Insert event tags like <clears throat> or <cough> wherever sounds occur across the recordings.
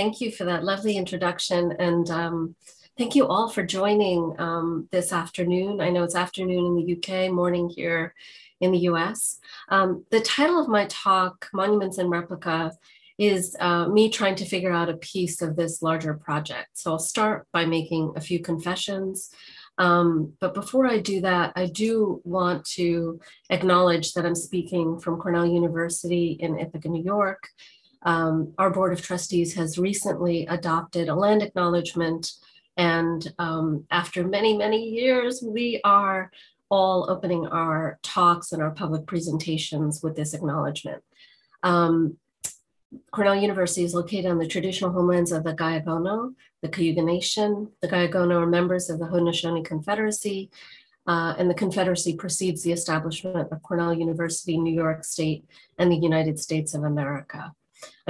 Thank you for that lovely introduction. And um, thank you all for joining um, this afternoon. I know it's afternoon in the UK, morning here in the US. Um, the title of my talk, Monuments and Replica, is uh, me trying to figure out a piece of this larger project. So I'll start by making a few confessions. Um, but before I do that, I do want to acknowledge that I'm speaking from Cornell University in Ithaca, New York. Um, our Board of Trustees has recently adopted a land acknowledgement. And um, after many, many years, we are all opening our talks and our public presentations with this acknowledgement. Um, Cornell University is located on the traditional homelands of the Gayagono, the Cayuga Nation. The Gayagono are members of the Haudenosaunee Confederacy, uh, and the Confederacy precedes the establishment of Cornell University, New York State, and the United States of America.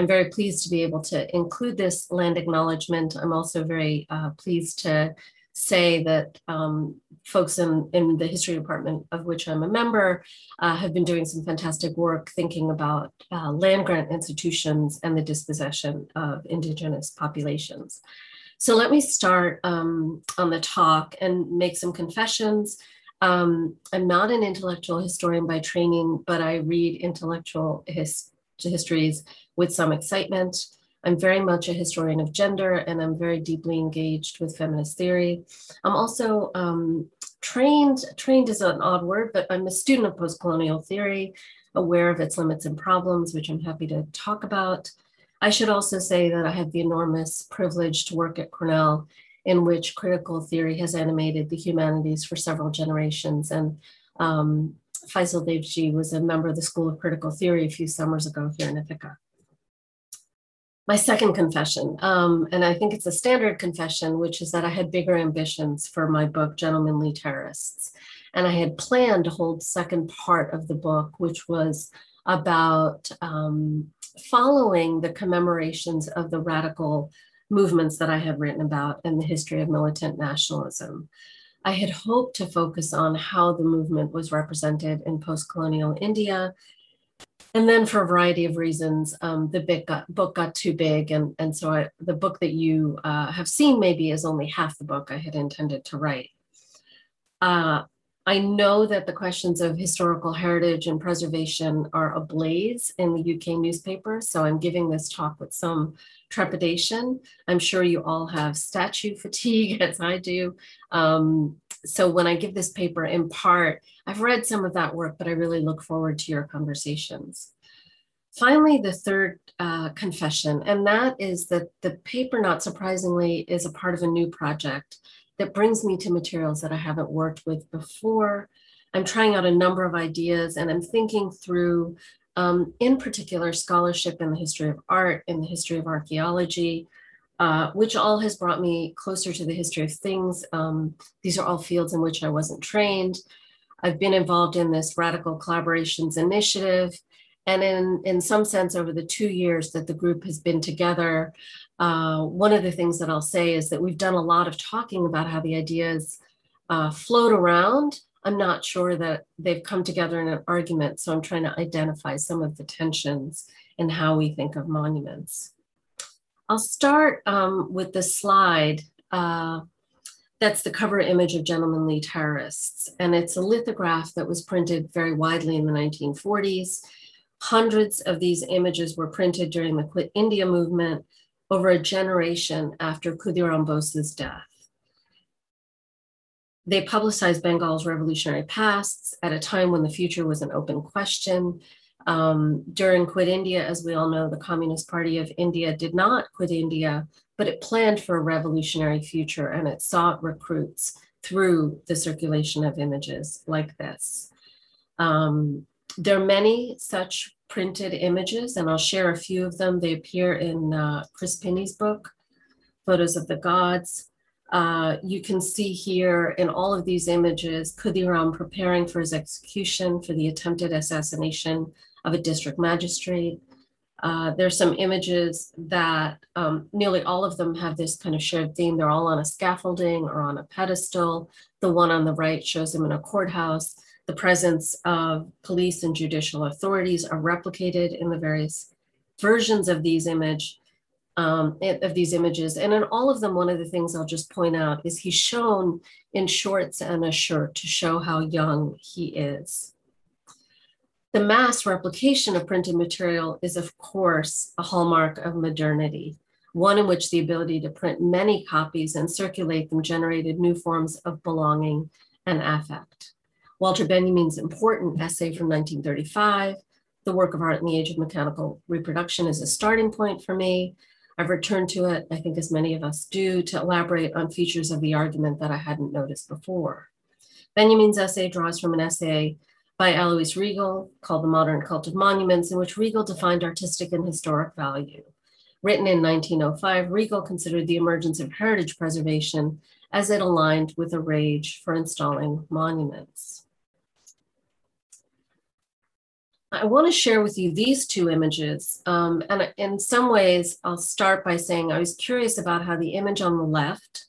I'm very pleased to be able to include this land acknowledgement. I'm also very uh, pleased to say that um, folks in, in the history department, of which I'm a member, uh, have been doing some fantastic work thinking about uh, land grant institutions and the dispossession of indigenous populations. So let me start um, on the talk and make some confessions. Um, I'm not an intellectual historian by training, but I read intellectual his histories with some excitement. I'm very much a historian of gender and I'm very deeply engaged with feminist theory. I'm also um, trained, trained is an odd word, but I'm a student of post-colonial theory, aware of its limits and problems, which I'm happy to talk about. I should also say that I have the enormous privilege to work at Cornell in which critical theory has animated the humanities for several generations. And um, Faisal Devji was a member of the School of Critical Theory a few summers ago here in Ithaca my second confession, um, and I think it's a standard confession, which is that I had bigger ambitions for my book, Gentlemanly Terrorists. And I had planned to hold second part of the book, which was about um, following the commemorations of the radical movements that I had written about in the history of militant nationalism. I had hoped to focus on how the movement was represented in post colonial India and then for a variety of reasons, um, the book got, book got too big. And, and so I, the book that you uh, have seen maybe is only half the book I had intended to write. Uh, I know that the questions of historical heritage and preservation are ablaze in the UK newspaper, so I'm giving this talk with some trepidation. I'm sure you all have statue <laughs> fatigue, as I do. Um, so when I give this paper in part, I've read some of that work, but I really look forward to your conversations. Finally, the third uh, confession, and that is that the paper, not surprisingly, is a part of a new project that brings me to materials that I haven't worked with before. I'm trying out a number of ideas and I'm thinking through, um, in particular, scholarship in the history of art, in the history of archaeology, uh, which all has brought me closer to the history of things. Um, these are all fields in which I wasn't trained. I've been involved in this Radical Collaborations Initiative. And in, in some sense, over the two years that the group has been together, uh, one of the things that I'll say is that we've done a lot of talking about how the ideas uh, float around. I'm not sure that they've come together in an argument. So I'm trying to identify some of the tensions in how we think of monuments. I'll start um, with the slide. Uh, that's the cover image of Gentlemanly Terrorists. And it's a lithograph that was printed very widely in the 1940s. Hundreds of these images were printed during the Quit India movement over a generation after Khudiram Bose's death. They publicized Bengal's revolutionary pasts at a time when the future was an open question. Um, during Quit India, as we all know, the Communist Party of India did not quit India, but it planned for a revolutionary future and it sought recruits through the circulation of images like this. Um, there are many such printed images, and I'll share a few of them. They appear in uh, Chris Pinney's book, Photos of the Gods. Uh, you can see here in all of these images, Khudiram preparing for his execution for the attempted assassination of a district magistrate. Uh, there's some images that um, nearly all of them have this kind of shared theme. They're all on a scaffolding or on a pedestal. The one on the right shows him in a courthouse. The presence of police and judicial authorities are replicated in the various versions of these image um, of these images. And in all of them, one of the things I'll just point out is he's shown in shorts and a shirt to show how young he is. The mass replication of printed material is, of course, a hallmark of modernity, one in which the ability to print many copies and circulate them generated new forms of belonging and affect. Walter Benjamin's important essay from 1935, The Work of Art in the Age of Mechanical Reproduction, is a starting point for me. I've returned to it, I think as many of us do, to elaborate on features of the argument that I hadn't noticed before. Benjamin's essay draws from an essay by Alois Riegl called The Modern Cult of Monuments, in which Riegl defined artistic and historic value. Written in 1905, Riegl considered the emergence of heritage preservation as it aligned with a rage for installing monuments. I want to share with you these two images. Um, and in some ways, I'll start by saying I was curious about how the image on the left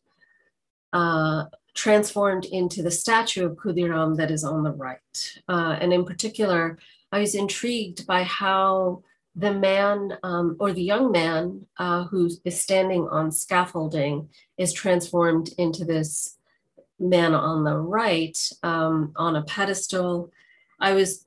uh, transformed into the statue of Khudiram that is on the right. Uh, and in particular, I was intrigued by how the man um, or the young man uh, who is standing on scaffolding is transformed into this man on the right um, on a pedestal. I was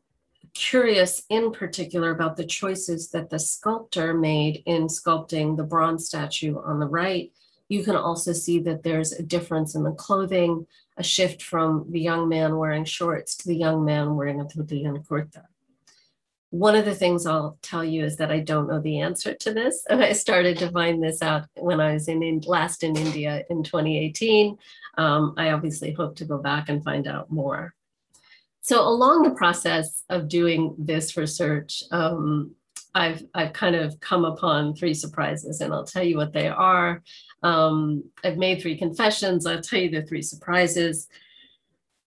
curious in particular about the choices that the sculptor made in sculpting the bronze statue on the right. You can also see that there's a difference in the clothing, a shift from the young man wearing shorts to the young man wearing a and kurta. One of the things I'll tell you is that I don't know the answer to this. And <laughs> I started to find this out when I was in, in last in India in 2018. Um, I obviously hope to go back and find out more. So along the process of doing this research, um, I've, I've kind of come upon three surprises and I'll tell you what they are. Um, I've made three confessions. I'll tell you the three surprises.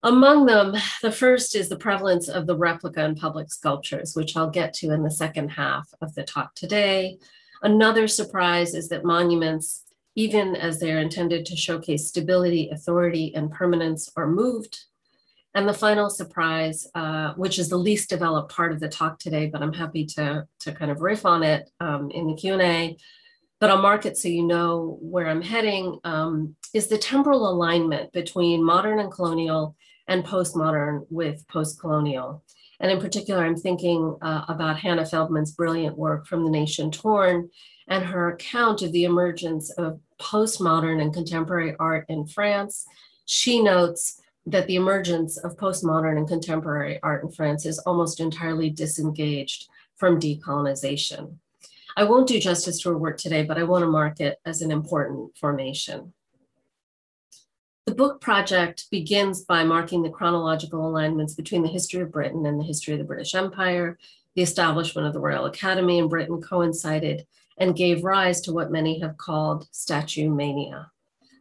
Among them, the first is the prevalence of the replica in public sculptures, which I'll get to in the second half of the talk today. Another surprise is that monuments, even as they're intended to showcase stability, authority, and permanence, are moved and the final surprise, uh, which is the least developed part of the talk today, but I'm happy to, to kind of riff on it um, in the Q&A, but I'll mark it so you know where I'm heading, um, is the temporal alignment between modern and colonial and postmodern with post-colonial. And in particular, I'm thinking uh, about Hannah Feldman's brilliant work from The Nation Torn and her account of the emergence of postmodern and contemporary art in France. She notes that the emergence of postmodern and contemporary art in France is almost entirely disengaged from decolonization. I won't do justice to her work today, but I want to mark it as an important formation. The book project begins by marking the chronological alignments between the history of Britain and the history of the British Empire. The establishment of the Royal Academy in Britain coincided and gave rise to what many have called statue mania.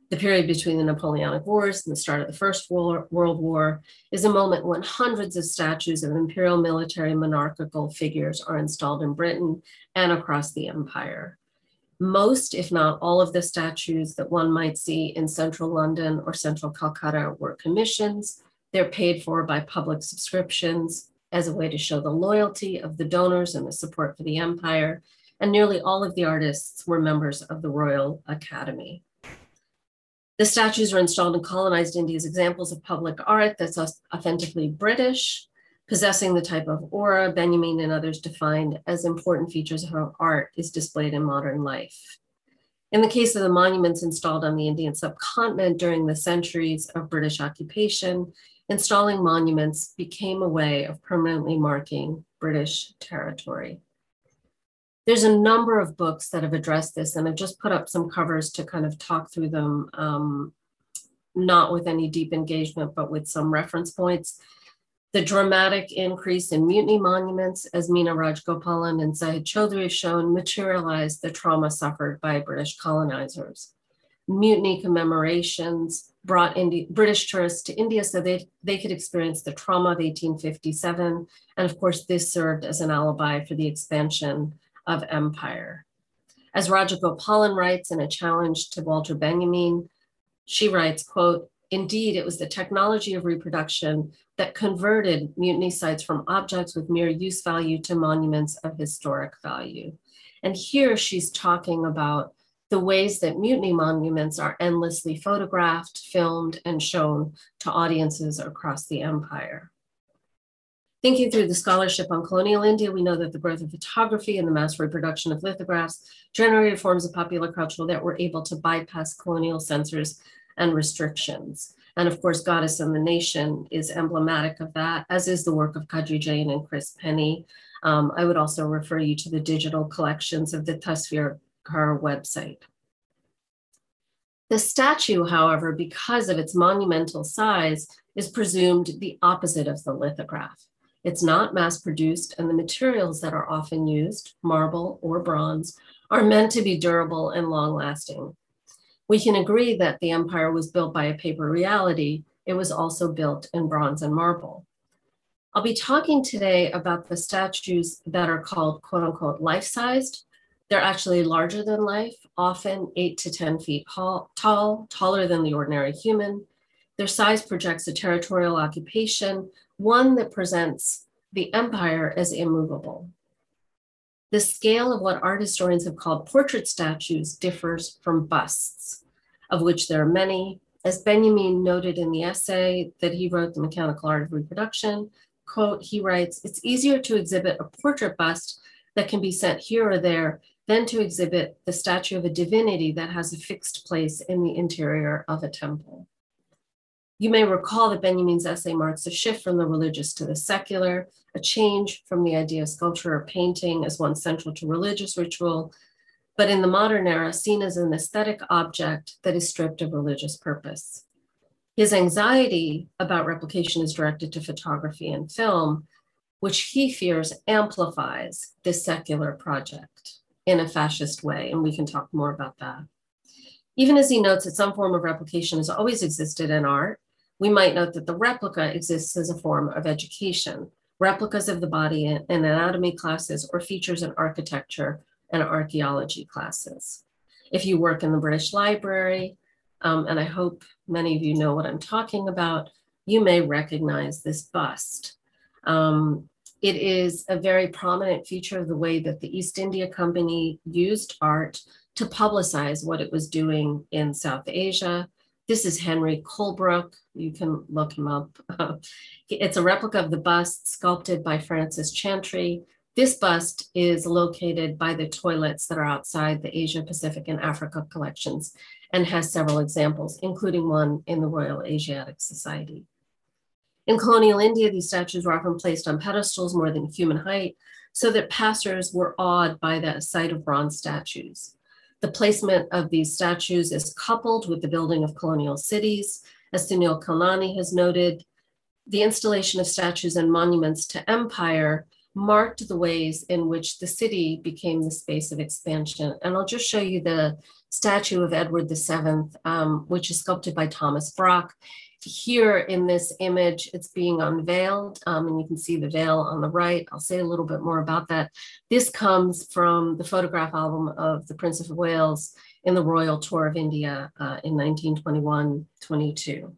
The period between the Napoleonic Wars and the start of the First World War is a moment when hundreds of statues of imperial military monarchical figures are installed in Britain and across the empire. Most, if not all, of the statues that one might see in central London or central Calcutta were commissions. They're paid for by public subscriptions as a way to show the loyalty of the donors and the support for the empire. And nearly all of the artists were members of the Royal Academy. The statues were installed in colonized India as examples of public art that's authentically British, possessing the type of aura Benjamin and others defined as important features of how art is displayed in modern life. In the case of the monuments installed on the Indian subcontinent during the centuries of British occupation, installing monuments became a way of permanently marking British territory. There's a number of books that have addressed this, and I've just put up some covers to kind of talk through them, um, not with any deep engagement, but with some reference points. The dramatic increase in mutiny monuments, as Meena Rajagopalan and Zahid Chaudhary have shown, materialized the trauma suffered by British colonizers. Mutiny commemorations brought Indi- British tourists to India so they, they could experience the trauma of 1857. And of course, this served as an alibi for the expansion of empire. As Rajagopalan writes in a challenge to Walter Benjamin, she writes, quote, Indeed, it was the technology of reproduction that converted mutiny sites from objects with mere use value to monuments of historic value. And here she's talking about the ways that mutiny monuments are endlessly photographed, filmed, and shown to audiences across the empire. Thinking through the scholarship on colonial India, we know that the growth of photography and the mass reproduction of lithographs generated forms of popular culture that were able to bypass colonial censors and restrictions. And of course, Goddess and the Nation is emblematic of that, as is the work of Kajri Jain and Chris Pinney. Um, I would also refer you to the digital collections of the Tasvir Ghar website. The statue, however, because of its monumental size, is presumed the opposite of the lithograph. It's not mass produced, and the materials that are often used, marble or bronze, are meant to be durable and long lasting. We can agree that the empire was built by a paper reality. It was also built in bronze and marble. I'll be talking today about the statues that are called quote unquote life sized. They're actually larger than life, often eight to 10 feet tall, taller than the ordinary human. Their size projects a territorial occupation, one that presents the empire as immovable. The scale of what art historians have called portrait statues differs from busts, of which there are many. As Benjamin noted in the essay that he wrote, The Mechanical Art of Reproduction, quote, he writes, it's easier to exhibit a portrait bust that can be sent here or there than to exhibit the statue of a divinity that has a fixed place in the interior of a temple. You may recall that Benjamin's essay marks a shift from the religious to the secular, a change from the idea of sculpture or painting as one central to religious ritual, but in the modern era, seen as an aesthetic object that is stripped of religious purpose. His anxiety about replication is directed to photography and film, which he fears amplifies this secular project in a fascist way, and we can talk more about that. Even as he notes that some form of replication has always existed in art, we might note that the replica exists as a form of education. Replicas of the body in, anatomy classes or features in architecture and archaeology classes. If you work in the British Library, um, and I hope many of you know what I'm talking about, you may recognize this bust. Um, it is a very prominent feature of the way that the East India Company used art to publicize what it was doing in South Asia this is Henry Colebrooke. You can look him up. <laughs> it's a replica of the bust sculpted by Francis Chantrey. This bust is located by the toilets that are outside the Asia Pacific and Africa collections and has several examples, including one in the Royal Asiatic Society. In colonial India, these statues were often placed on pedestals more than human height so that passers were awed by the sight of bronze statues. The placement of these statues is coupled with the building of colonial cities. As Sunil Khilnani has noted, the installation of statues and monuments to empire marked the ways in which the city became the space of expansion. And I'll just show you the statue of Edward VII, um, which is sculpted by Thomas Brock here in this image, it's being unveiled, um, and you can see the veil on the right. I'll say a little bit more about that. This comes from the photograph album of the Prince of Wales in the Royal Tour of India uh, in 1921-22.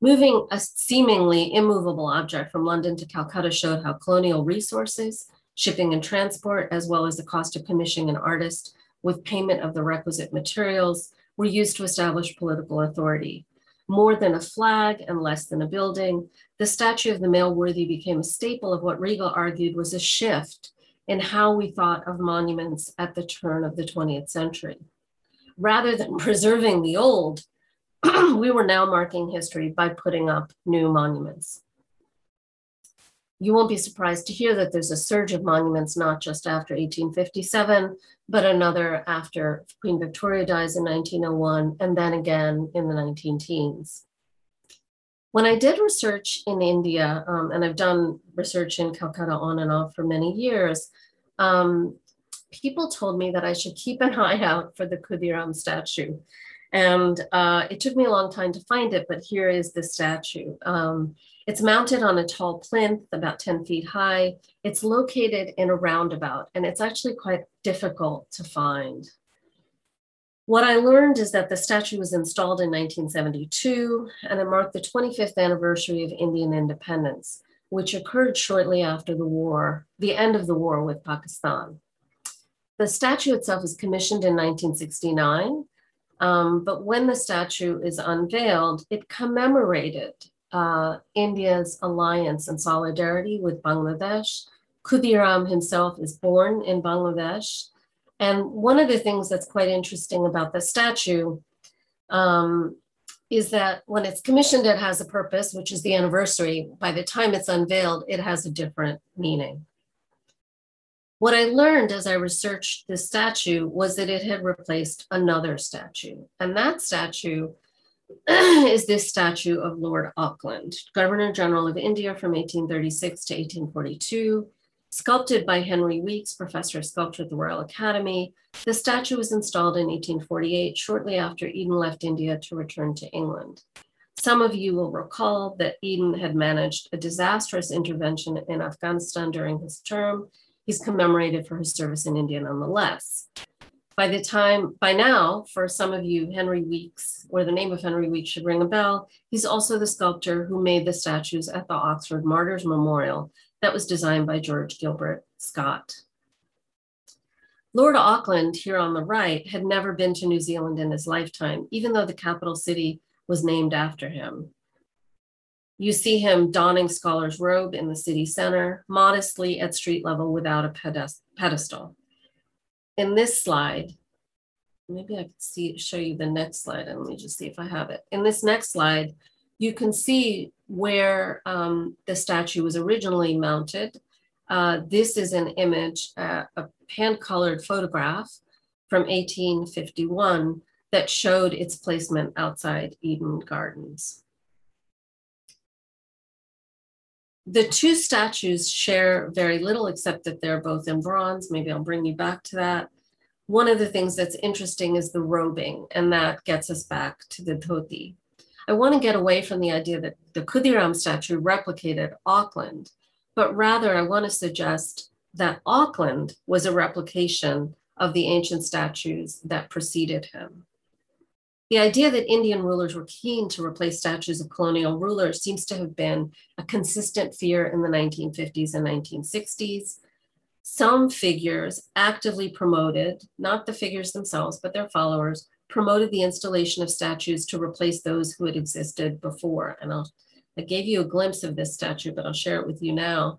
Moving a seemingly immovable object from London to Calcutta showed how colonial resources, shipping and transport, as well as the cost of commissioning an artist with payment of the requisite materials were used to establish political authority. More than a flag and less than a building, the statue of the male worthy became a staple of what Riegl argued was a shift in how we thought of monuments at the turn of the 20th century. Rather than <laughs> preserving the old, <clears throat> we were now marking history by putting up new monuments you won't be surprised to hear that there's a surge of monuments not just after 1857, but another after Queen Victoria dies in 1901, and then again in the 19 teens. When I did research in India, um, and I've done research in Calcutta on and off for many years, um, people told me that I should keep an <laughs> eye out for the Khudiram statue. And uh, it took me a long time to find it, but here is the statue. Um, it's mounted on a tall plinth, about 10 feet high. It's located in a roundabout, and it's actually quite difficult to find. What I learned is that the statue was installed in 1972, and it marked the 25th anniversary of Indian independence, which occurred shortly after the war, the end of the war with Pakistan. The statue itself was commissioned in 1969, um, but when the statue is unveiled, it commemorated uh, India's alliance and solidarity with Bangladesh. Khudiram himself is born in Bangladesh. And one of the things that's quite interesting about the statue um, is that when it's commissioned, it has a purpose, which is the anniversary. By the time it's unveiled, it has a different meaning. What I learned as I researched this statue was that it had replaced another statue. And that statue <clears throat> is this statue of Lord Auckland, Governor General of India from 1836 to 1842, Sculpted by Henry Weekes, professor of sculpture at the Royal Academy, the statue was installed in 1848, shortly after Eden left India to return to England. Some of you will recall that Eden had managed a disastrous intervention in Afghanistan during his term. He's commemorated for his service in India nonetheless. By the time, by now, for some of you, Henry Weekes, or the name of Henry Weekes should ring a bell. He's also the sculptor who made the statues at the Oxford Martyrs Memorial that was designed by George Gilbert Scott. Lord Auckland, here on the right, had never been to New Zealand in his lifetime, even though the capital city was named after him. You see him donning scholar's robe in the city center, modestly at street level without a pedestal. In this slide, maybe I could see show you the next slide, and let me just see if I have it. In this next slide, you can see where um, the statue was originally mounted. Uh, this is an image, uh, a hand-colored photograph from 1851 that showed its placement outside Eden Gardens. The two statues share very little except that they're both in bronze. Maybe I'll bring you back to that. One of the things that's interesting is the robing, and that gets us back to the dhoti. I want to get away from the idea that the Khudiram statue replicated Auckland, but rather I want to suggest that Auckland was a replication of the ancient statues that preceded him. The idea that Indian rulers were keen to replace statues of colonial rulers seems to have been a consistent fear in the 1950s and 1960s. Some figures actively promoted, not the figures themselves, but their followers, promoted the installation of statues to replace those who had existed before. And I'll, I gave you a glimpse of this statue, but I'll share it with you now.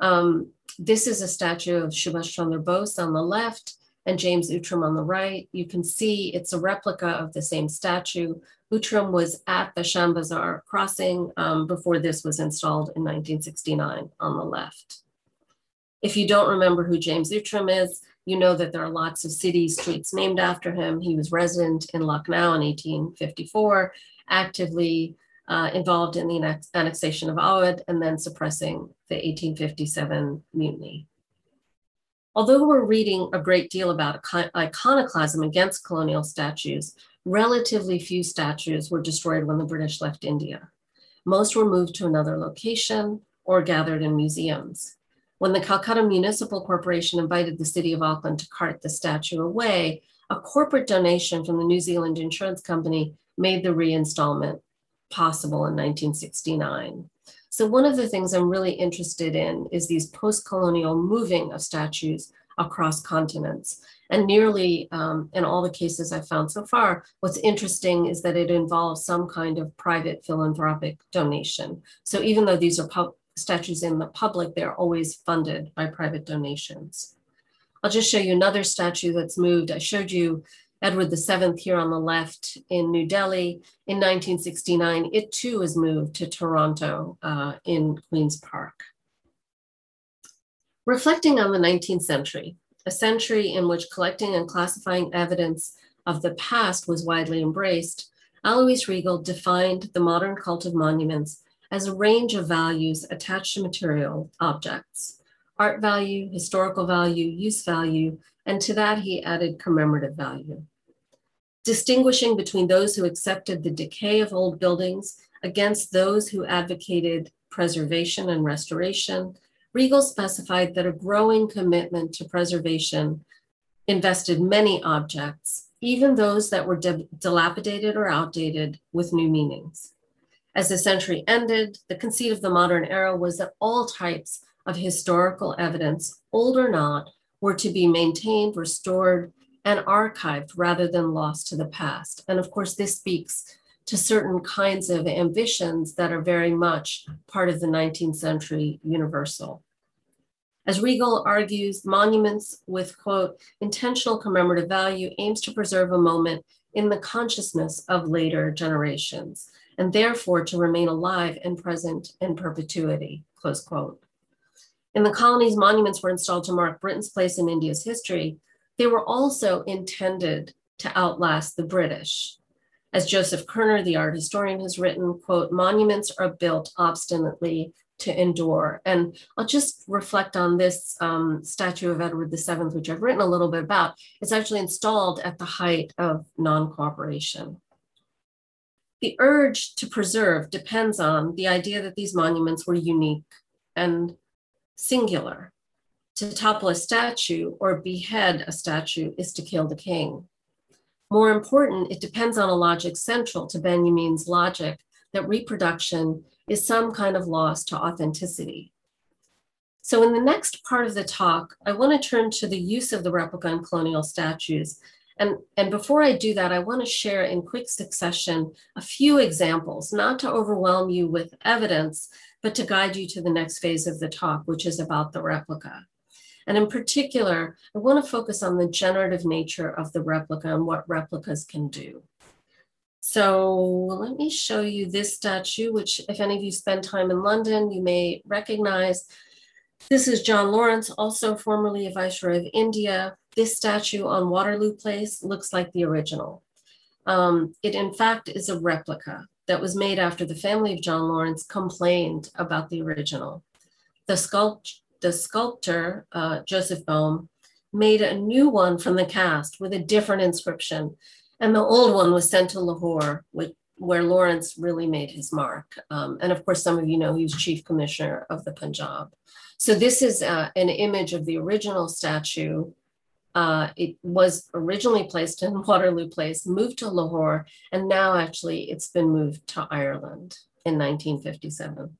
Um, this is a statue of Subhash Chandra Bose on the left and James Outram on the right. You can see it's a replica of the same statue. Outram was at the Shambazar crossing um, before this was installed in 1969 on the left. If you don't remember who James Outram is, you know that there are lots of city streets named after him. He was resident in Lucknow in 1854, actively uh, involved in the annexation of Awadh and then suppressing the 1857 mutiny. Although we're reading a great deal about iconoclasm against colonial statues, relatively few statues were destroyed when the British left India. Most were moved to another location or gathered in museums. When the Calcutta Municipal Corporation invited the city of Auckland to cart the statue away, a corporate donation from the New Zealand Insurance Company made the reinstallment possible in 1969. So, one of the things I'm really interested in is these post colonial moving of statues across continents. And nearly um, in all the cases I've found so far, what's interesting is that it involves some kind of private philanthropic donation. So, even though these are statues in the public, they're always funded by private donations. I'll just show you another statue that's moved. I showed you Edward VII here on the left in New Delhi in 1969. It too was moved to Toronto uh, in Queen's Park. Reflecting on the 19th century, a century in which collecting and classifying evidence of the past was widely embraced, Alois Riegl defined the modern cult of monuments as a range of values attached to material objects art value, historical value, use value, and to that he added commemorative value. Distinguishing between those who accepted the decay of old buildings against those who advocated preservation and restoration, Riegl specified that a growing commitment to preservation invested many objects, even those that were dilapidated or outdated, with new meanings. As the century ended, the conceit of the modern era was that all types of historical evidence, old or not, were to be maintained, restored, and archived rather than lost to the past. And of course, this speaks to certain kinds of ambitions that are very much part of the 19th century universal. As Riegl argues, monuments with, quote, intentional commemorative value aims to preserve a moment in the consciousness of later generations, and therefore to remain alive and present in perpetuity, close quote. In the colonies, monuments were installed to mark Britain's place in India's history. They were also intended to outlast the British. As Joseph Koerner, the art historian, has written, quote, monuments are built obstinately to endure. And I'll just reflect on this um, statue of Edward VII, which I've written a little bit about. It's actually installed at the height of non cooperation. The urge to preserve depends on the idea that these monuments were unique and singular. To topple a statue or behead a statue is to kill the king. More important, it depends on a logic central to Benjamin's logic that reproduction is some kind of loss to authenticity. So in the next part of the talk, I want to turn to the use of the replica in colonial statues. And, and before I do that, I want to share in quick succession a few examples, not to overwhelm you with evidence, but to guide you to the next phase of the talk, which is about the replica. And in particular, I want to focus on the generative nature of the replica and what replicas can do. So let me show you this statue, which if any of you spend time in London, you may recognize. This is John Lawrence, also formerly a Viceroy of India. This statue on Waterloo Place looks like the original. Um, it in fact is a replica that was made after the family of John Lawrence complained about the original. The, sculpt the sculptor, uh, Joseph Boehm, made a new one from the cast with a different inscription and the old one was sent to Lahore, which, where Lawrence really made his mark. Um, and of course, some of you know he was chief commissioner of the Punjab. So this is uh, an image of the original statue. Uh, it was originally placed in <laughs> Waterloo Place, moved to Lahore, and now actually it's been moved to Ireland in 1957.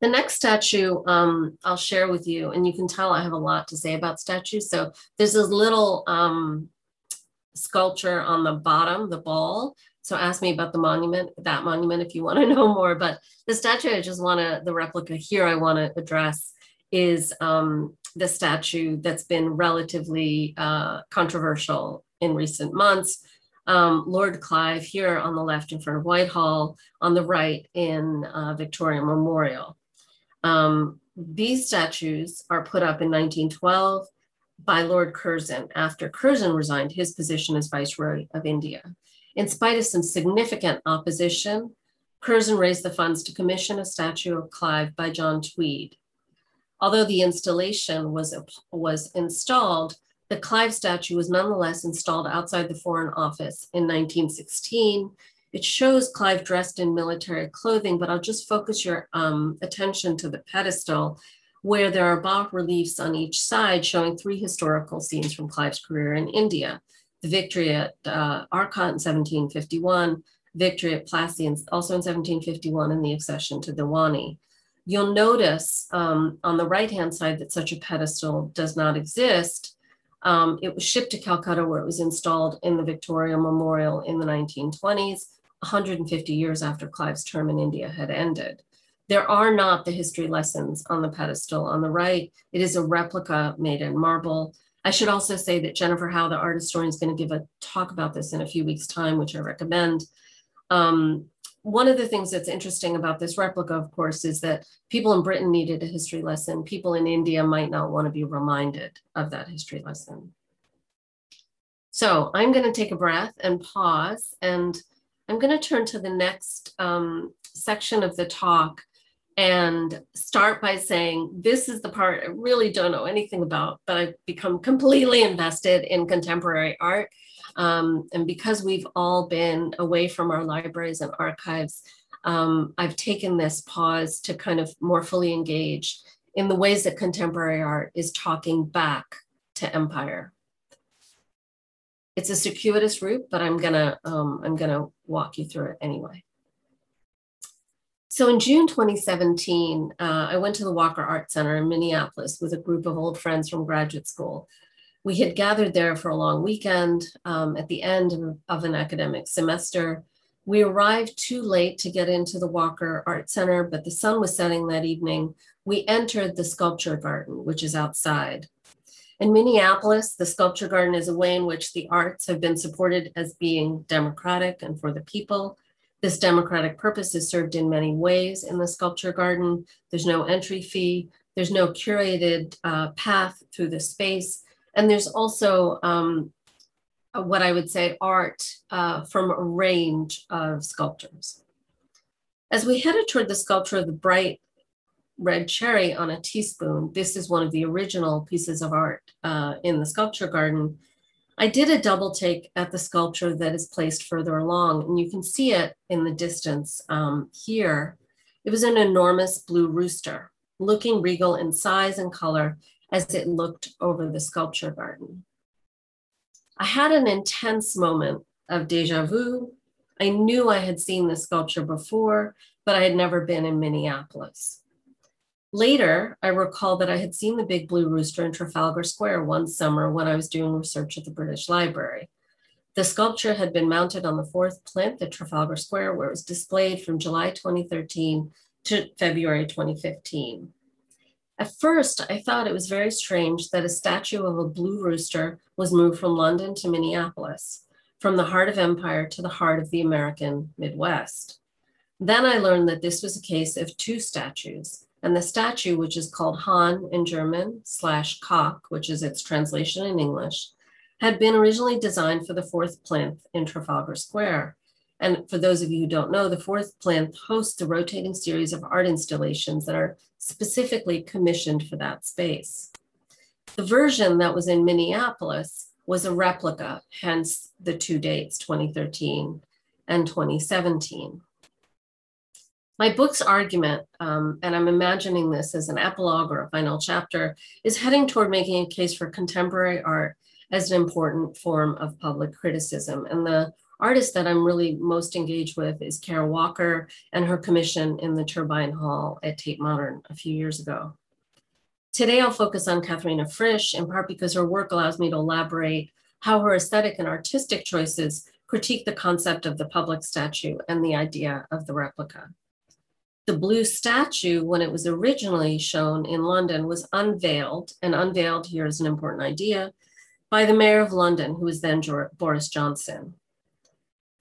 The next statue um, I'll share with you, and you can tell I have a lot to say about statues. So there's this little um, sculpture on the bottom, the ball. So ask me about the monument, that monument, if you want to <laughs> know more. But the statue I just want to, the replica here I want to address is um, the statue that's been relatively uh, controversial in recent months. Um, Lord Clive here on the left in front of Whitehall, on the right in uh, Victoria Memorial. Um, these statues are put up in 1912 by Lord Curzon after Curzon resigned his position as Viceroy of India. In spite of some significant opposition, Curzon raised the funds to commission a statue of Clive by John Tweed. Although the installation was, was installed, the Clive statue was nonetheless installed outside the Foreign Office in 1916. It shows Clive dressed in military clothing, but I'll just focus your um, attention to the pedestal where there are bas reliefs on each side showing three historical scenes from Clive's career in India. The victory at uh, Arcot in 1751, victory at Plassey also in 1751, and the accession to Diwani. You'll notice um, on the right-hand side that such a pedestal does not exist. Um, it was shipped to Calcutta where it was installed in the Victoria Memorial in the 1920s, 150 years after Clive's term in India had ended. There are not the history lessons on the pedestal on the right. It is a replica made in marble. I should also say that Jennifer Howe, the art historian, is going to give a talk about this in a few weeks' time, which I recommend. Um, one of the things that's interesting about this replica, of course, is that people in Britain needed a history lesson. People in India might not want to be reminded of that history lesson. So I'm going to take a breath and pause, and I'm going to turn to the next um, section of the talk and start by saying, This is the part I really don't know anything about, but I've become completely invested in contemporary art. Um, and because we've all been away from our libraries and archives, um, I've taken this pause to kind of more fully engage in the ways that contemporary art is talking back to empire. It's a circuitous route, but I'm gonna um, I'm gonna walk you through it anyway. So in June 2017, uh, I went to the Walker Art Center in Minneapolis with a group of old friends from graduate school. We had gathered there for a long weekend um, at the end of, an academic semester. We arrived too late to get into the Walker Art Center, but the sun was setting that evening. We entered the sculpture garden, which is outside. In Minneapolis, the sculpture garden is a way in which the arts have been supported as being democratic and for the people. This democratic purpose is served in many ways in the sculpture garden. There's no entry fee, there's no curated uh, path through the space, and there's also um, what I would say art uh, from a range of sculptors. As we headed toward the sculpture of the bright red cherry on a teaspoon. This is one of the original pieces of art uh, in the sculpture garden. I did a double take at the sculpture that is placed further along, and you can see it in the distance um, here. It was an enormous blue rooster, looking regal in size and color as it looked over the sculpture garden. I had an intense moment of deja vu. I knew I had seen the sculpture before, but I had never been in Minneapolis. Later, I recall that I had seen the big blue rooster in Trafalgar Square one summer when I was doing research at the British Library. The sculpture had been mounted on the fourth plinth at Trafalgar Square, where it was displayed from July 2013 to February 2015. At first, I thought it was very strange that a statue of a blue rooster was moved from London to Minneapolis, from the heart of empire to the heart of the American Midwest. Then I learned that this was a case of two statues and the statue, which is called Hahn in German slash Cock, which is its translation in English, had been originally designed for the fourth plinth in Trafalgar Square. And for those of you who don't know, the fourth plinth hosts a rotating series of art installations that are specifically commissioned for that space. The version that was in Minneapolis was a replica, hence the two dates, 2013 and 2017. My book's argument, um, and I'm imagining this as an epilogue or a final chapter, is heading toward making a case for contemporary art as an important form of public criticism. And the artist that I'm really most engaged with is Kara Walker and her commission in the Turbine Hall at Tate Modern a few years ago. Today, I'll focus on Katharina Fritsch, in part because her work allows me to elaborate how her aesthetic and artistic choices critique the concept of the public statue and the idea of the replica. The blue statue, when it was originally shown in London, was unveiled, and unveiled here is an important idea, by the mayor of London, who was then Boris Johnson.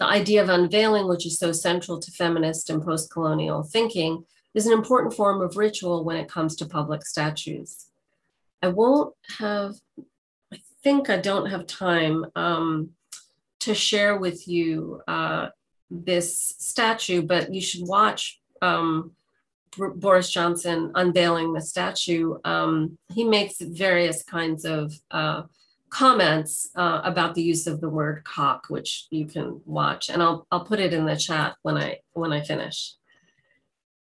The idea of unveiling, which is so central to feminist and post colonial thinking, is an important form of ritual when it comes to public statues. I won't have, I think I don't have time um, to share with you uh, this statue, but you should watch um, Boris Johnson unveiling the statue, um, he makes various kinds of uh, comments uh, about the use of the word cock, which you can watch, and I'll I'll put it in the chat when I when I finish.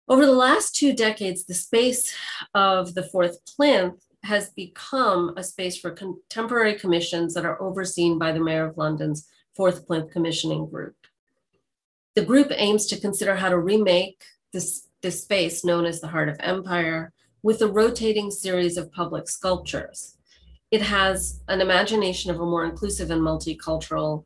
Over the last two decades, the space of the fourth plinth has become a space for contemporary commissions that are overseen by the Mayor of London's Fourth Plinth Commissioning Group. The group aims to consider how to remake this, this space known as the Heart of Empire with a rotating series of public sculptures. It has an imagination of a more inclusive and multicultural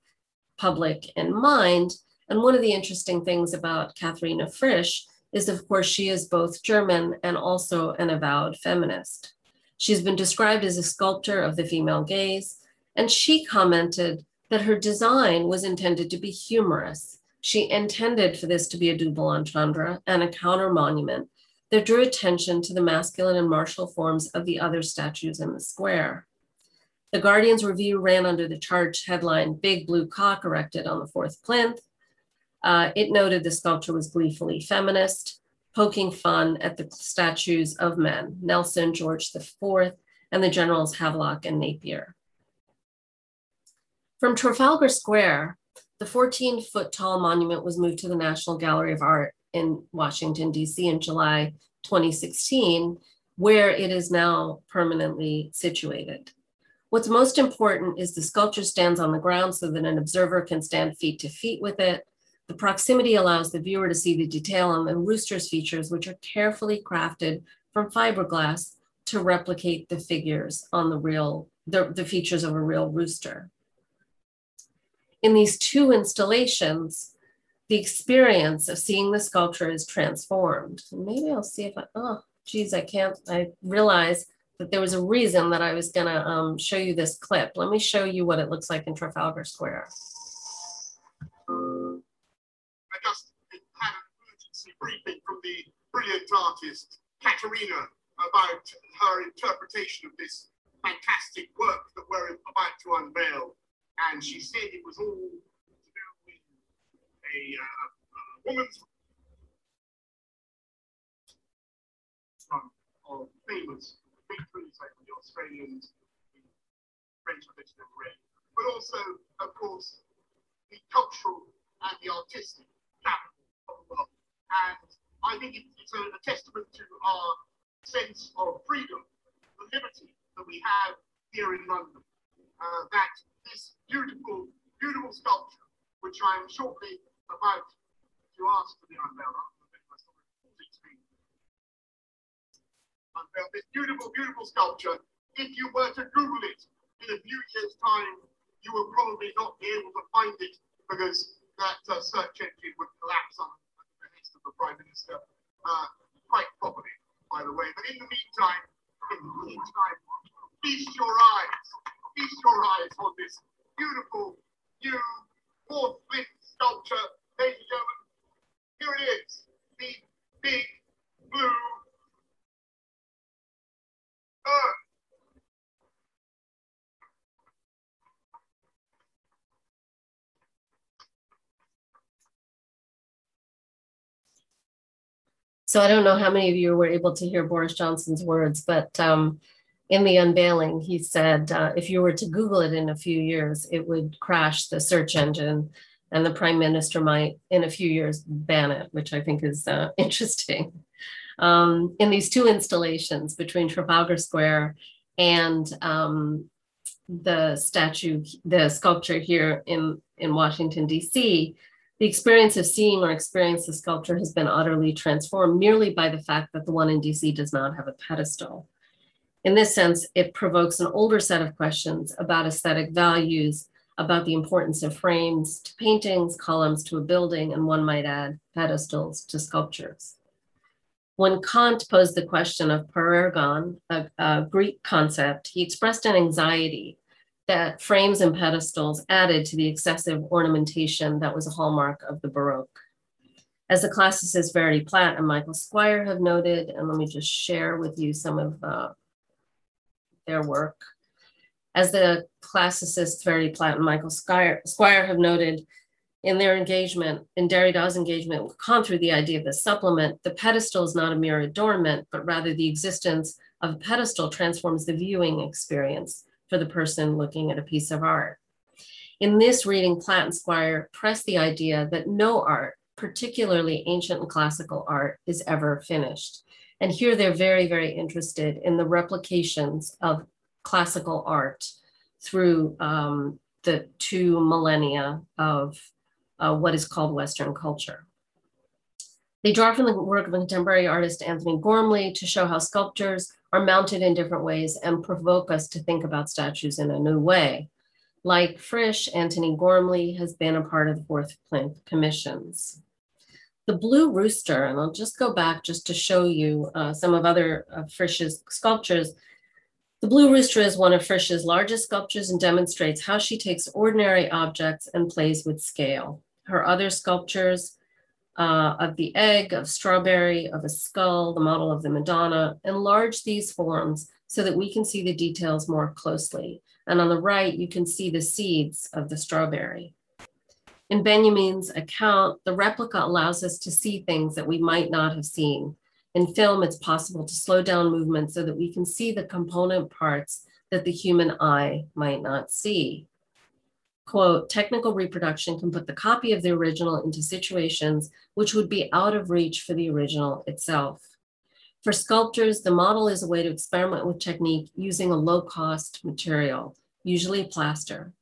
public in mind. And one of the interesting things about Katharina Fritsch is, of course, she is both German and also an avowed feminist. She's been described as a sculptor of the female gaze, and she commented that her design was intended to be humorous she intended for this to be a double entendre and a counter monument that drew attention to the masculine and martial forms of the other statues in the square. The Guardian's review ran under the charged headline Big Blue Cock Erected on the Fourth Plinth. Uh, it noted the sculpture was gleefully feminist, poking fun at the statues of men, Nelson, George IV, and the generals Havelock and Napier. From Trafalgar Square, the 14 foot tall monument was moved to the National Gallery of Art in Washington, D.C. in July 2016, where it is now permanently situated. What's most important is the sculpture stands on the ground so that an observer can stand feet to feet with it. The proximity allows the viewer to see the detail on the rooster's features, which are carefully crafted from fiberglass to replicate the figures on the real, the, the features of a real rooster. In these two installations, the experience of seeing the sculpture is transformed. Maybe I'll see if I, oh, geez, I can't, I realize that there was a reason that I was gonna um, show you this clip. Let me show you what it looks like in Trafalgar Square. I just had an emergency briefing from the brilliant artist, Katharina, about her interpretation of this fantastic work that we're about to unveil. And she said it was all to do with a, uh, a woman's of famous patrons like the Australians, the French tradition of red, but also, of course, the cultural and the artistic capital of the world. And I think it's a, a testament to our sense of freedom, the liberty that we have here in London. Uh, that this beautiful, beautiful sculpture, which I am shortly about to ask for the this beautiful, beautiful sculpture. If you were to Google it in a few years' time, you would probably not be able to find it because that uh, search engine would collapse on the behest of the Prime Minister uh, quite properly by the way. But in the meantime, in the meantime, feast your eyes, feast your eyes on this beautiful new fourth plinth sculpture. Ladies and gentlemen, here it is, the big blue. So I don't know how many of you were able to hear Boris Johnson's words, but um, in the unveiling, he said uh, if you were to Google it in a few years, it would crash the search engine, and the prime minister might, in a few years, ban it, which I think is uh, <laughs> interesting. Um, in these two installations between Trafalgar Square and um, the statue, the sculpture here in, in Washington, D.C., the experience of seeing or experience the sculpture has been utterly transformed merely by the fact that the one in DC does not have a pedestal. In this sense, it provokes an older set of questions about aesthetic values, about the importance of frames to paintings, columns to a building, and one might add pedestals to sculptures. When Kant posed the question of parergon, a, a Greek concept, he expressed an anxiety that frames and pedestals added to the excessive ornamentation that was a hallmark of the Baroque. As the classicists Verity Platt and Michael Squire have noted, and let me just share with you some of uh, their work. As the classicists Verity Platt and Michael Squire, Squire have noted in their engagement, in Derrida's engagement with Kant through the idea of the supplement, the pedestal is not a mere adornment, but rather the existence of a pedestal transforms the viewing experience for the person looking at a piece of art. In this reading, Platt and Squire press the idea that no art, particularly ancient and classical art, is ever finished. And here they're very, very interested in the replications of classical art through um, the two millennia of uh, what is called Western culture. They draw from the work of contemporary artist Antony Gormley to show how sculptures are mounted in different ways and provoke us to think about statues in a new way. Like Fritsch, Antony Gormley has been a part of the Fourth Plinth Commissions. The Blue Rooster, and I'll just go back just to show you uh, some of other uh, Fritsch's sculptures. The Blue Rooster is one of Fritsch's largest sculptures and demonstrates how she takes ordinary objects and plays with scale. Her other sculptures uh, of the egg, of strawberry, of a skull, the model of the Madonna, enlarge these forms so that we can see the details more closely. And on the right, you can see the seeds of the strawberry. In Benjamin's account, the replica allows us to see things that we might not have seen. In film, it's possible to slow down movement so that we can see the component parts that the human eye might not see quote, technical reproduction can put the copy of the original into situations which would be out of reach for the original itself. For sculptors, the model is a way to experiment with technique using a low cost material, usually plaster.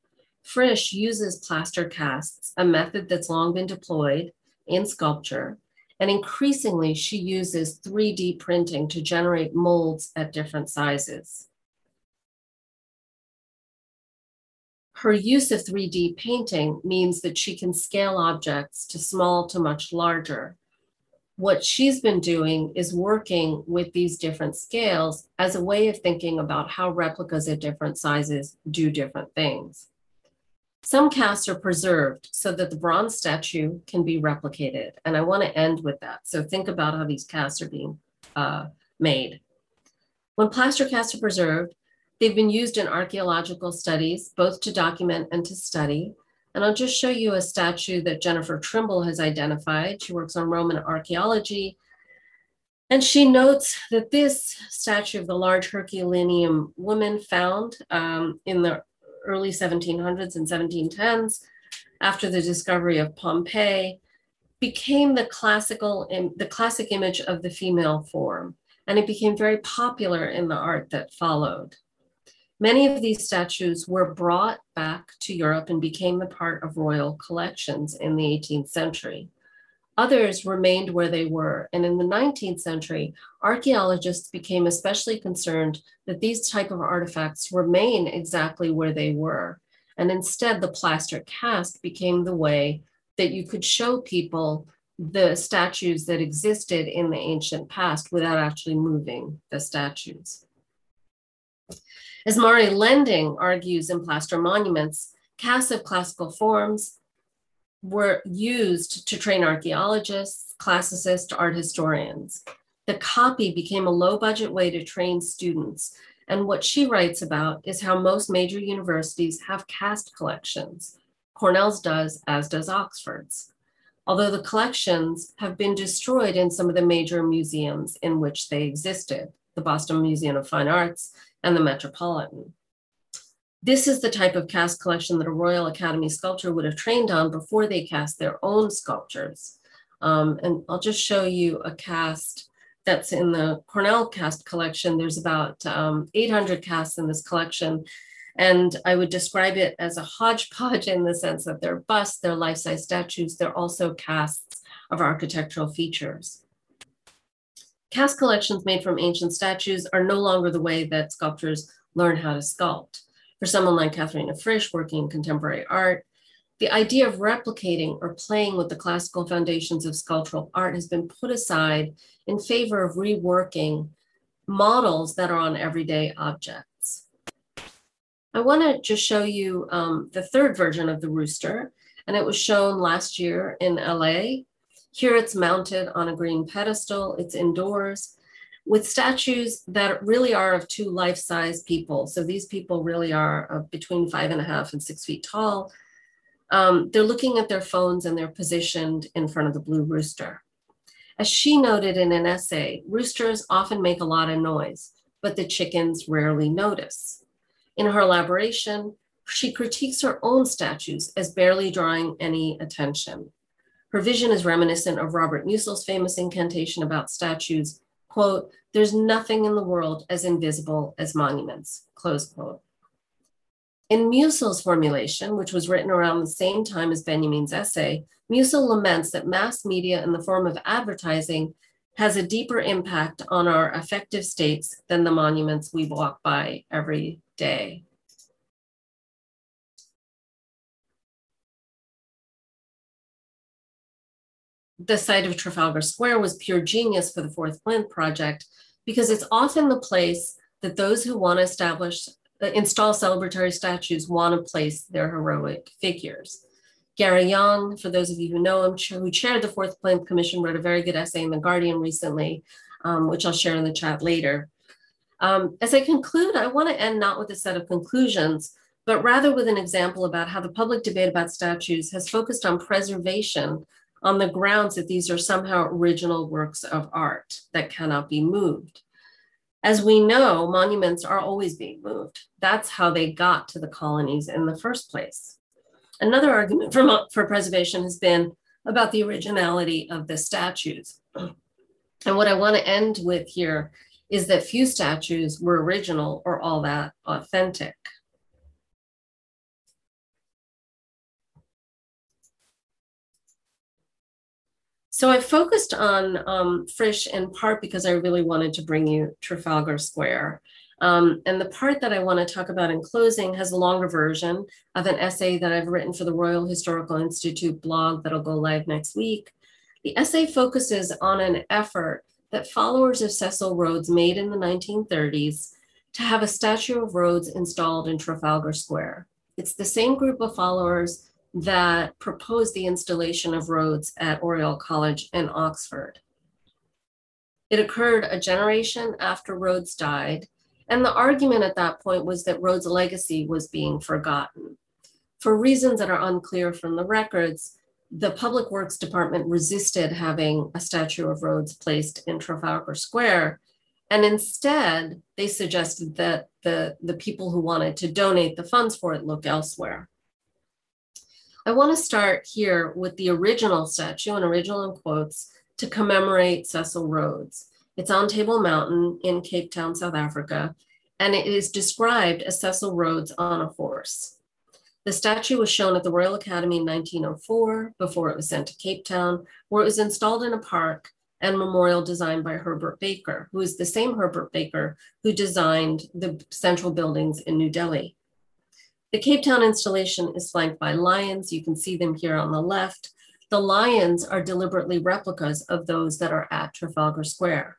Fritsch uses plaster casts, a method that's long been deployed in sculpture, and increasingly she uses 3D printing to generate molds at different sizes. Her use of 3D printing means that she can scale objects to small to much larger. What she's been doing is working with these different scales as a way of thinking about how replicas at different sizes do different things. Some casts are preserved so that the bronze statue can be replicated. And I want to end with that. So think about how these casts are being uh, made. When plaster casts are preserved, They've been used in archaeological studies, both to document and to study. And I'll just show you a statue that Jennifer Trimble has identified. She works on Roman archaeology. And she notes that this statue of the large Herculaneum woman found um, in the early 1700s and 1710s after the discovery of Pompeii became the classical the classic image of the female form and it became very popular in the art that followed Many of these statues were brought back to Europe and became a part of royal collections in the 18th century. Others remained where they were, and in the 19th century, archaeologists became especially concerned that these type of artifacts remain exactly where they were. And instead, the plaster cast became the way that you could show people the statues that existed in the ancient past without actually moving the statues. As Mari Lending argues in Plaster Monuments, casts of classical forms were used to train archaeologists, classicists, art historians. The copy became a low budget way to train students. And what she writes about is how most major universities have cast collections. Cornell's does, as does Oxford's. Although the collections have been destroyed in some of the major museums in which they existed, the Boston Museum of Fine Arts and the Metropolitan. This is the type of cast collection that a Royal Academy sculptor would have trained on before they cast their own sculptures. Um, and I'll just show you a cast that's in the Cornell cast collection. There's about um, 800 casts in this collection. And I would describe it as a hodgepodge in the sense that they're busts, they're life-size statues, they're also casts of architectural features. Cast collections made from ancient statues are no longer the way that sculptors learn how to sculpt. For someone like Katharina Fritsch working in contemporary art, the idea of replicating or playing with the classical foundations of sculptural art has been put aside in favor of reworking models that are on everyday objects. I want to just show you um, the third version of the rooster, and it was shown last year in LA here it's mounted on a green pedestal, it's indoors with statues that really are of two life-size people. So these people really are between five and a half and six feet tall. Um, they're looking at their phones and they're positioned in front of the blue rooster. As she noted in an essay, roosters often make a lot of noise, but the chickens rarely notice. In her elaboration, she critiques her own statues as barely drawing any attention. Her vision is reminiscent of Robert Musil's famous incantation about statues, quote, there's nothing in the world as invisible as monuments, close quote. In Musil's formulation, which was written around the same time as Benjamin's essay, Musil laments that mass media in the form of advertising has a deeper impact on our affective states than the monuments we walk by every day. The site of Trafalgar Square was pure genius for the Fourth Plinth project because it's often the place that those who want to establish, uh, install celebratory statues want to place their heroic figures. Gary Younge, for those of you who know him, who chaired the Fourth Plinth Commission, wrote a very good essay in The Guardian recently, um, which I'll share in the chat later. Um, as I conclude, I want to end not with a set of conclusions, but rather with an example about how the public debate about statues has focused on preservation on the grounds that these are somehow original works of art that cannot be moved. As we know, monuments are always being moved. That's how they got to the colonies in the first place. Another argument for, for preservation has been about the originality of the statues. <clears throat> And what I want to end with here is that few statues were original or all that authentic. So I focused on um, Fritsch in part because I really wanted to bring you Trafalgar Square. Um, and the part that I want to talk about in closing has a longer version of an essay that I've written for the Royal Historical Institute blog that'll go live next week. The essay focuses on an effort that followers of Cecil Rhodes made in the 1930s to have a statue of Rhodes installed in Trafalgar Square. It's the same group of followers that proposed the installation of Rhodes at Oriel College in Oxford. It occurred a generation after Rhodes died, and the argument at that point was that Rhodes' legacy was being forgotten. For reasons that are unclear from the records, the Public Works Department resisted having a statue of Rhodes placed in Trafalgar Square. And instead, they suggested that the, the people who wanted to donate the funds for it look elsewhere. I want to start here with the original statue, and original in quotes, to commemorate Cecil Rhodes. It's on Table Mountain in Cape Town, South Africa, and it is described as Cecil Rhodes on a horse. The statue was shown at the Royal Academy in 1904 before it was sent to Cape Town, where it was installed in a park and memorial designed by Herbert Baker, who is the same Herbert Baker who designed the central buildings in New Delhi. The Cape Town installation is flanked by lions. You can see them here on the left. The lions are deliberately replicas of those that are at Trafalgar Square.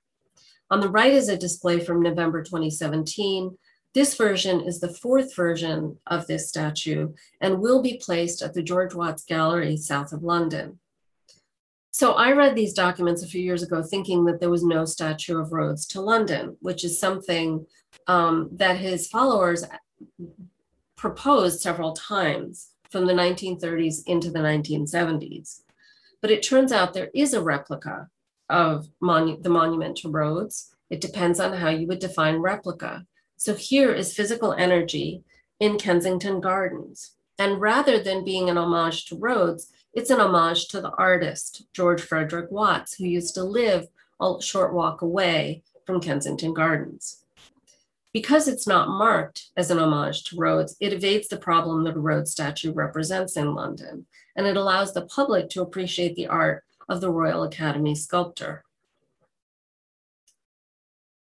On the right is a display from November 2017. This version is the fourth version of this statue and will be placed at the George Watts Gallery south of London. So I read these documents a few years ago thinking that there was no statue of Rhodes to London, which is something um, that his followers proposed several times from the 1930s into the 1970s. But it turns out there is a replica of monu- the monument to Rhodes. It depends on how you would define replica. So here is physical energy in Kensington Gardens. And rather than being an homage to Rhodes, it's an homage to the artist, George Frederick Watts, who used to live a short walk away from Kensington Gardens. Because it's not marked as an homage to Rhodes, it evades the problem that a Rhodes statue represents in London, and it allows the public to appreciate the art of the Royal Academy sculptor.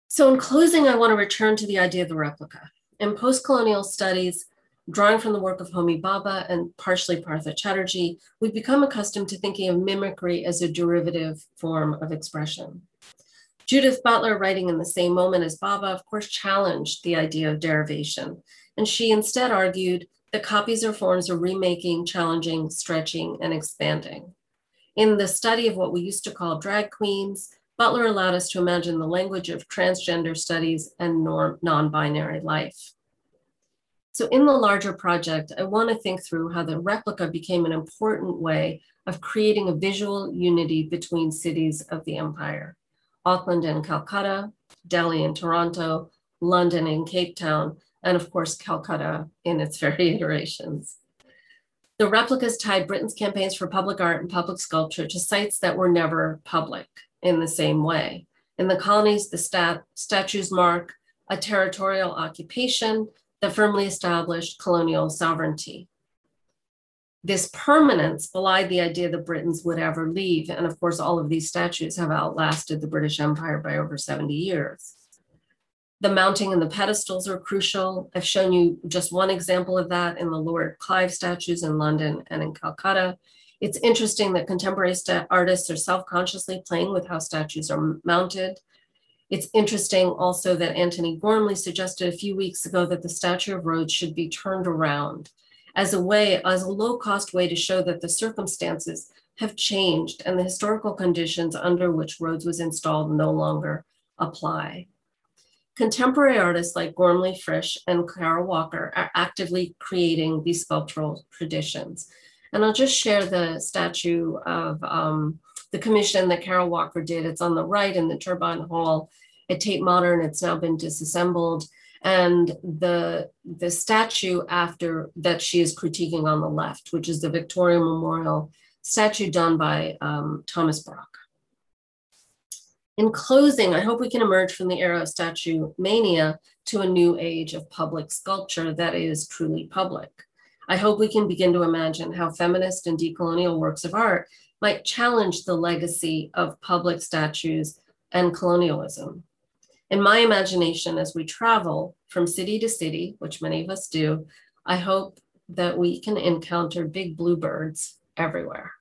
So in closing, I want to return to the idea of the replica. In post-colonial studies, drawing from the work of Homi Bhabha and partially Partha Chatterjee, we've become accustomed to thinking of mimicry as a derivative form of expression. Judith Butler, writing in the same moment as Bhabha, of course, challenged the idea of derivation. And she instead argued that copies are forms of remaking, challenging, stretching, and expanding. In the study of what we used to call drag queens, Butler allowed us to imagine the language of transgender studies and non binary life. So, in the larger project, I want to think through how the replica became an important way of creating a visual unity between cities of the empire Auckland and Calcutta, Delhi and Toronto, London and Cape Town, and of course, Calcutta in its <laughs> very iterations. The replicas tied Britain's campaigns for public art and public sculpture to sites that were never public in the same way. In the colonies, the stat- statues mark a territorial occupation that firmly established colonial sovereignty. This permanence belied the idea that Britons would ever leave. And of course, all of these statues have outlasted the British Empire by over 70 years. The mounting and the pedestals are crucial. I've shown you just one example of that in the Lord Clive statues in London and in Calcutta. It's interesting that contemporary st- artists are self consciously playing with how statues are mounted. It's interesting also that Antony Gormley suggested a few weeks ago that the Statue of Rhodes should be turned around as a way, as a low cost way to show that the circumstances have changed and the historical conditions under which Rhodes was installed no longer apply. Contemporary artists like Gormley Fritsch and Kara Walker are actively creating these sculptural traditions. And I'll just share the statue of um, the commission that Kara Walker did. It's on the right in the Turbine Hall at Tate Modern. It's now been disassembled. And the, the statue after that she is critiquing on the left, which is the Victoria Memorial statue done by um, Thomas Brock. In closing, I hope we can emerge from the era of statue mania to a new age of public sculpture that is truly public. I hope we can begin to imagine how feminist and decolonial works of art might challenge the legacy of public statues and colonialism. In my imagination, as we travel from city to city, which many of us do, I hope that we can encounter big bluebirds everywhere.